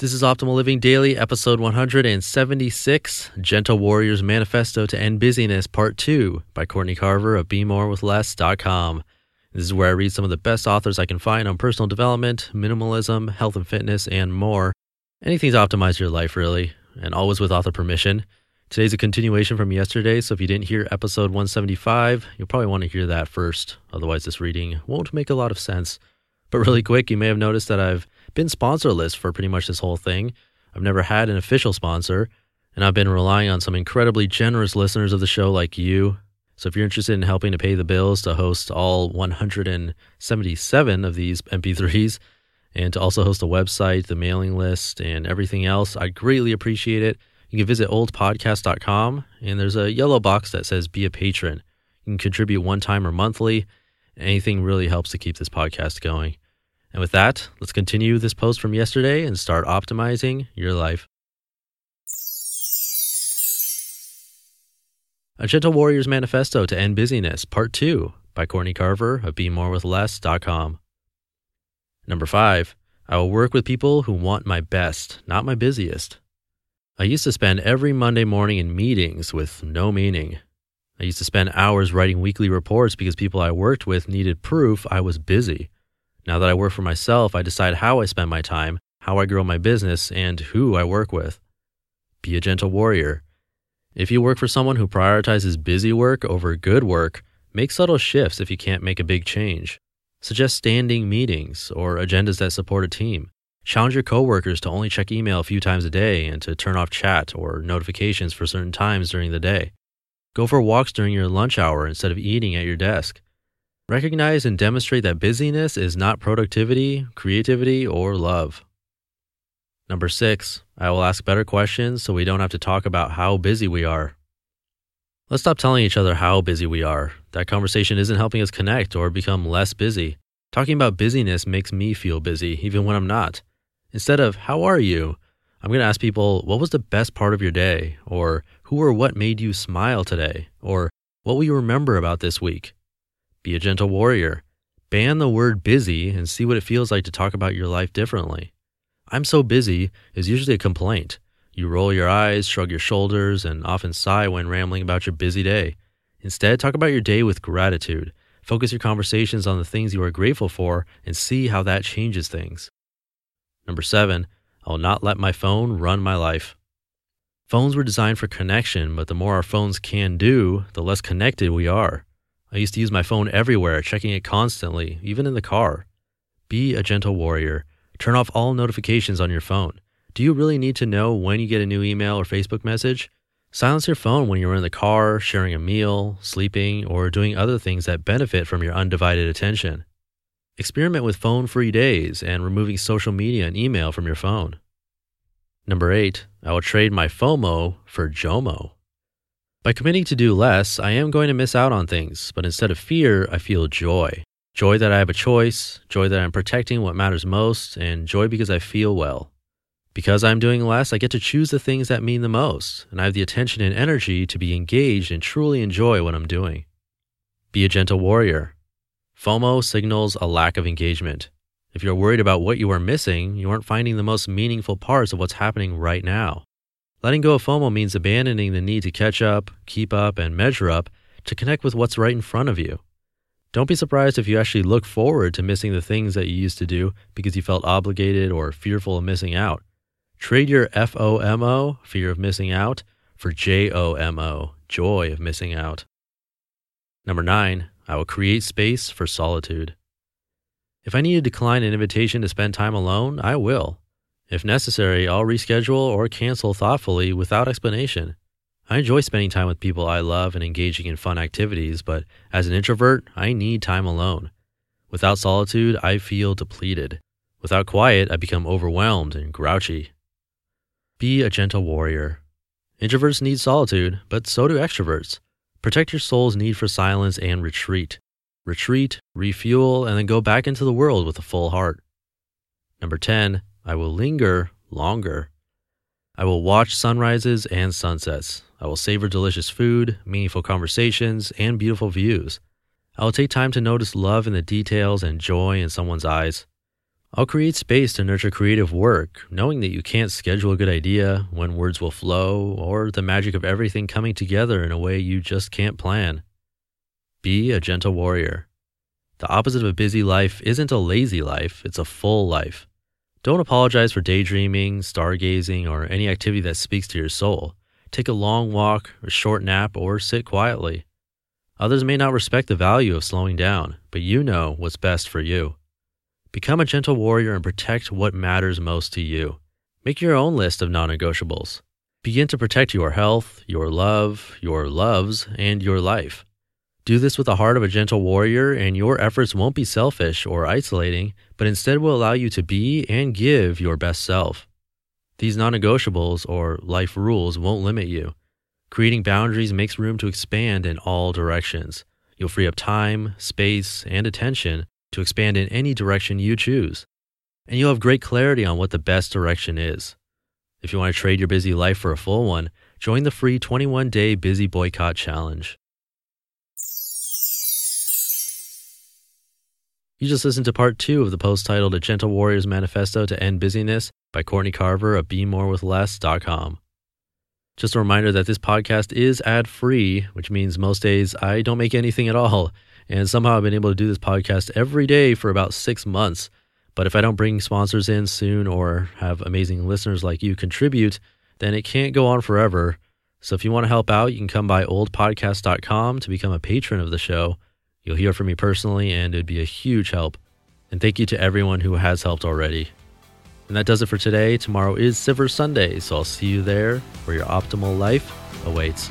This is Optimal Living Daily, episode 176 Gentle Warrior's Manifesto to End Busyness, Part 2 by Courtney Carver of BeMoreWithLess.com. This is where I read some of the best authors I can find on personal development, minimalism, health and fitness, and more. Anything to optimize your life, really, and always with author permission. Today's a continuation from yesterday, so if you didn't hear episode 175, you'll probably want to hear that first. Otherwise, this reading won't make a lot of sense. But really quick, you may have noticed that I've been sponsorless for pretty much this whole thing. I've never had an official sponsor, and I've been relying on some incredibly generous listeners of the show like you. So if you're interested in helping to pay the bills to host all 177 of these MP3s and to also host a website, the mailing list, and everything else, I greatly appreciate it. You can visit oldpodcast.com and there's a yellow box that says be a patron. You can contribute one time or monthly. Anything really helps to keep this podcast going. And with that, let's continue this post from yesterday and start optimizing your life. A Gentle Warrior's Manifesto to End Busyness, Part 2 by Courtney Carver of BeMoreWithLess.com. Number 5. I will work with people who want my best, not my busiest. I used to spend every Monday morning in meetings with no meaning. I used to spend hours writing weekly reports because people I worked with needed proof I was busy. Now that I work for myself, I decide how I spend my time, how I grow my business, and who I work with. Be a gentle warrior. If you work for someone who prioritizes busy work over good work, make subtle shifts if you can't make a big change. Suggest standing meetings or agendas that support a team. Challenge your coworkers to only check email a few times a day and to turn off chat or notifications for certain times during the day. Go for walks during your lunch hour instead of eating at your desk. Recognize and demonstrate that busyness is not productivity, creativity, or love. Number six, I will ask better questions so we don't have to talk about how busy we are. Let's stop telling each other how busy we are. That conversation isn't helping us connect or become less busy. Talking about busyness makes me feel busy, even when I'm not. Instead of, how are you? I'm going to ask people, what was the best part of your day? Or who or what made you smile today? Or what will you remember about this week? Be a gentle warrior. Ban the word busy and see what it feels like to talk about your life differently. I'm so busy is usually a complaint. You roll your eyes, shrug your shoulders, and often sigh when rambling about your busy day. Instead, talk about your day with gratitude. Focus your conversations on the things you are grateful for and see how that changes things. Number seven, I will not let my phone run my life. Phones were designed for connection, but the more our phones can do, the less connected we are. I used to use my phone everywhere, checking it constantly, even in the car. Be a gentle warrior. Turn off all notifications on your phone. Do you really need to know when you get a new email or Facebook message? Silence your phone when you're in the car, sharing a meal, sleeping, or doing other things that benefit from your undivided attention. Experiment with phone free days and removing social media and email from your phone. Number eight, I will trade my FOMO for JOMO. By committing to do less, I am going to miss out on things, but instead of fear, I feel joy. Joy that I have a choice, joy that I'm protecting what matters most, and joy because I feel well. Because I'm doing less, I get to choose the things that mean the most, and I have the attention and energy to be engaged and truly enjoy what I'm doing. Be a gentle warrior. FOMO signals a lack of engagement. If you're worried about what you are missing, you aren't finding the most meaningful parts of what's happening right now. Letting go of FOMO means abandoning the need to catch up, keep up, and measure up to connect with what's right in front of you. Don't be surprised if you actually look forward to missing the things that you used to do because you felt obligated or fearful of missing out. Trade your FOMO, fear of missing out, for JOMO, joy of missing out. Number nine, I will create space for solitude. If I need to decline an invitation to spend time alone, I will. If necessary, I'll reschedule or cancel thoughtfully without explanation. I enjoy spending time with people I love and engaging in fun activities, but as an introvert, I need time alone. Without solitude, I feel depleted. Without quiet, I become overwhelmed and grouchy. Be a gentle warrior. Introverts need solitude, but so do extroverts. Protect your soul's need for silence and retreat. Retreat, refuel, and then go back into the world with a full heart. Number 10, I will linger longer. I will watch sunrises and sunsets. I will savor delicious food, meaningful conversations, and beautiful views. I will take time to notice love in the details and joy in someone's eyes. I'll create space to nurture creative work, knowing that you can't schedule a good idea, when words will flow, or the magic of everything coming together in a way you just can't plan. Be a gentle warrior. The opposite of a busy life isn't a lazy life, it's a full life. Don't apologize for daydreaming, stargazing, or any activity that speaks to your soul. Take a long walk, a short nap, or sit quietly. Others may not respect the value of slowing down, but you know what's best for you. Become a gentle warrior and protect what matters most to you. Make your own list of non negotiables. Begin to protect your health, your love, your loves, and your life. Do this with the heart of a gentle warrior, and your efforts won't be selfish or isolating, but instead will allow you to be and give your best self. These non negotiables or life rules won't limit you. Creating boundaries makes room to expand in all directions. You'll free up time, space, and attention to expand in any direction you choose. And you'll have great clarity on what the best direction is. If you want to trade your busy life for a full one, join the free 21 day Busy Boycott Challenge. You just listened to part two of the post titled A Gentle Warrior's Manifesto to End Busyness by Courtney Carver of BeMoreWithLess.com. Just a reminder that this podcast is ad free, which means most days I don't make anything at all. And somehow I've been able to do this podcast every day for about six months. But if I don't bring sponsors in soon or have amazing listeners like you contribute, then it can't go on forever. So if you want to help out, you can come by oldpodcast.com to become a patron of the show. You'll hear from me personally, and it'd be a huge help. And thank you to everyone who has helped already. And that does it for today. Tomorrow is Silver Sunday, so I'll see you there where your optimal life awaits.